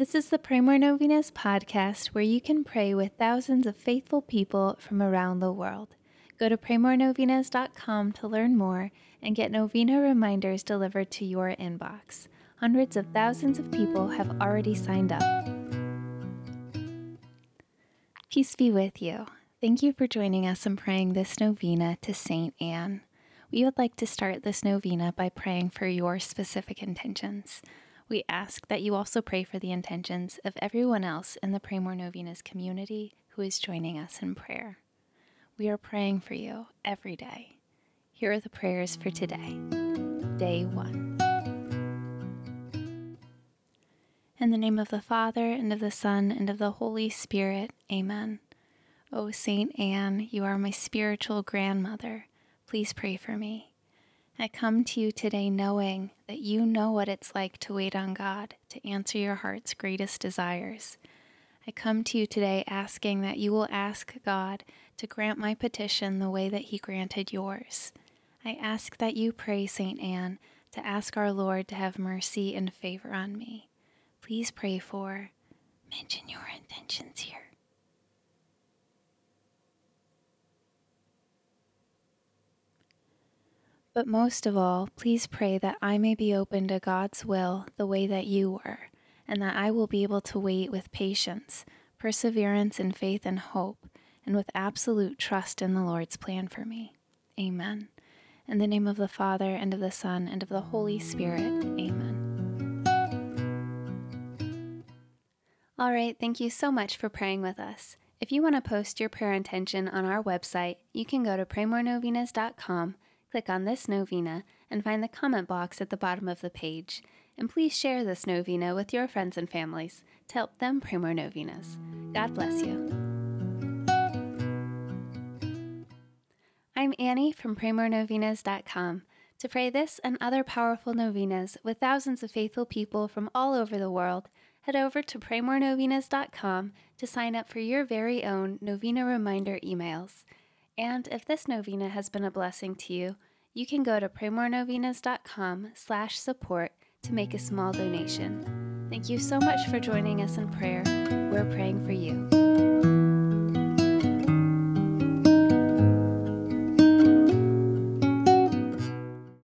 This is the Pray More Novenas podcast where you can pray with thousands of faithful people from around the world. Go to praymorenovenas.com to learn more and get novena reminders delivered to your inbox. Hundreds of thousands of people have already signed up. Peace be with you. Thank you for joining us in praying this novena to Saint Anne. We would like to start this novena by praying for your specific intentions. We ask that you also pray for the intentions of everyone else in the Pray More Novenas community who is joining us in prayer. We are praying for you every day. Here are the prayers for today, day one. In the name of the Father, and of the Son, and of the Holy Spirit, Amen. O Saint Anne, you are my spiritual grandmother. Please pray for me. I come to you today knowing that you know what it's like to wait on God to answer your heart's greatest desires. I come to you today asking that you will ask God to grant my petition the way that He granted yours. I ask that you pray, St. Anne, to ask our Lord to have mercy and favor on me. Please pray for, mention your intentions here. But most of all, please pray that I may be open to God's will the way that you were, and that I will be able to wait with patience, perseverance in faith and hope, and with absolute trust in the Lord's plan for me. Amen. In the name of the Father, and of the Son, and of the Holy Spirit. Amen. All right, thank you so much for praying with us. If you want to post your prayer intention on our website, you can go to praymorenovenas.com Click on this novena and find the comment box at the bottom of the page. And please share this novena with your friends and families to help them pray more novenas. God bless you. I'm Annie from praymorenovenas.com. To pray this and other powerful novenas with thousands of faithful people from all over the world, head over to praymorenovenas.com to sign up for your very own novena reminder emails. And if this novena has been a blessing to you, you can go to praymorenovenas.com slash support to make a small donation. Thank you so much for joining us in prayer. We're praying for you.